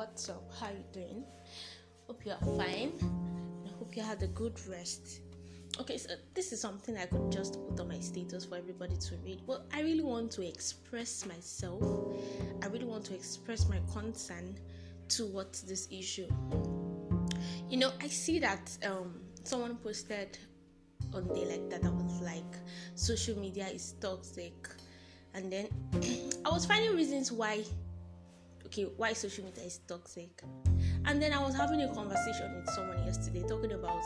what's up? How are you doing? Hope you are fine. I hope you had a good rest. Okay, so this is something I could just put on my status for everybody to read. Well, I really want to express myself. I really want to express my concern towards this issue. You know, I see that um, someone posted on day like that. I was like, social media is toxic, and then I was finding reasons why okay, why social media is toxic. And then I was having a conversation with someone yesterday talking about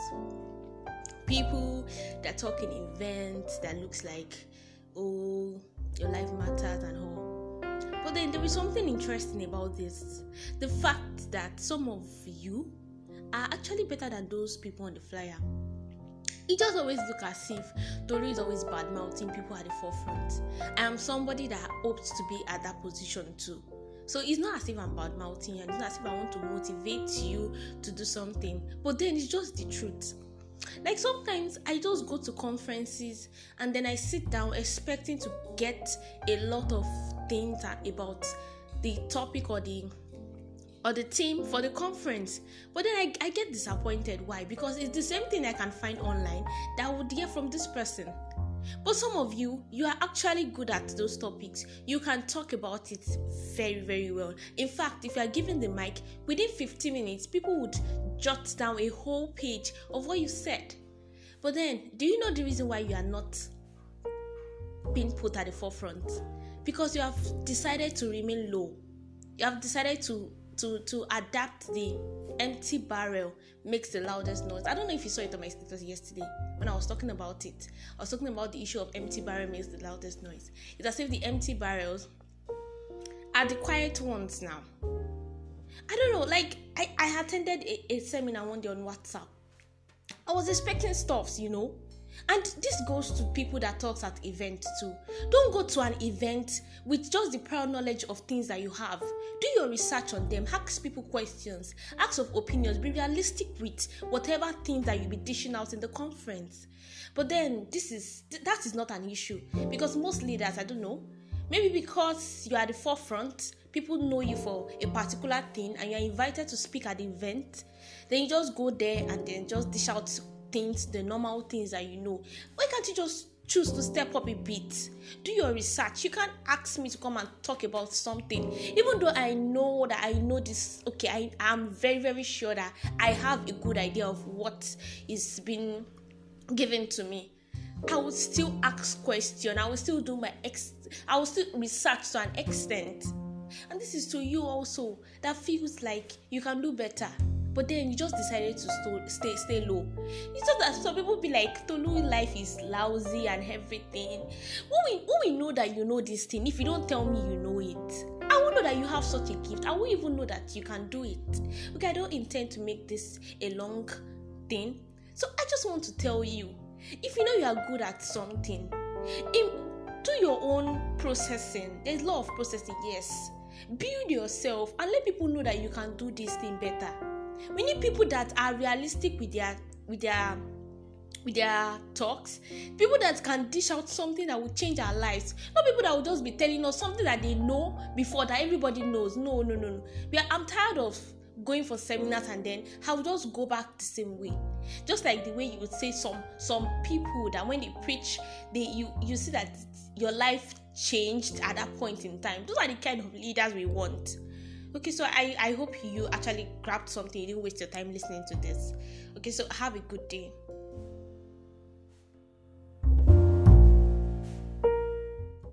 people that talk in events that looks like, oh, your life matters and all. But then there is something interesting about this. The fact that some of you are actually better than those people on the flyer. It just always look as if Tori is always bad mouthing people at the forefront. I am somebody that hopes to be at that position too. So it's not as if I'm bad mouthing and it's not as if I want to motivate you to do something, but then it's just the truth. Like sometimes I just go to conferences and then I sit down expecting to get a lot of things about the topic or the or the theme for the conference. But then I, I get disappointed. Why? Because it's the same thing I can find online that I would hear from this person. But some of you, you are actually good at those topics. You can talk about it very, very well. In fact, if you are given the mic, within 15 minutes, people would jot down a whole page of what you said. But then, do you know the reason why you are not being put at the forefront? Because you have decided to remain low. You have decided to to to adapt the empty barrel makes the loudest noise. I don't know if you saw it on my status yesterday when I was talking about it. I was talking about the issue of empty barrel makes the loudest noise. It's as if the empty barrels are the quiet ones now. I don't know, like I, I attended a, a seminar one day on WhatsApp. I was expecting stuffs, you know. And this goes to people that talks at events too. Don't go to an event with just the prior knowledge of things that you have. Do your research on them. Ask people questions. Ask of opinions. Be realistic with whatever things that you'll be dishing out in the conference. But then this is that is not an issue because most leaders, I don't know, maybe because you are the forefront, people know you for a particular thing, and you're invited to speak at the event. Then you just go there and then just dish out things, the normal things that you know. Why can't you just choose to step up a bit? Do your research. You can't ask me to come and talk about something, even though I know that I know this. Okay, I am very, very sure that I have a good idea of what is being given to me. I will still ask question. I will still do my ex. I will still research to an extent. And this is to you also that feels like you can do better but then you just decided to st- stay stay low. It's just that some people be like, Tolu, life is lousy and everything. When we when we know that you know this thing, if you don't tell me you know it, I won't know that you have such a gift. I won't even know that you can do it. Okay, I don't intend to make this a long thing. So I just want to tell you, if you know you are good at something, in, do your own processing. There's a lot of processing, yes. Build yourself and let people know that you can do this thing better we need people that are realistic with their with their with their talks. People that can dish out something that will change our lives. Not people that will just be telling us something that they know before that everybody knows. No no no no. We are, i'm tired of going for seminars and then i will just go back the same way. Just like the way you would say some some people that when they preach they you you see that your life changed at that point in time. Those are the kind of leaders we want okay so i i hope you actually grabbed something you didn't waste your time listening to this. Okay so have a good day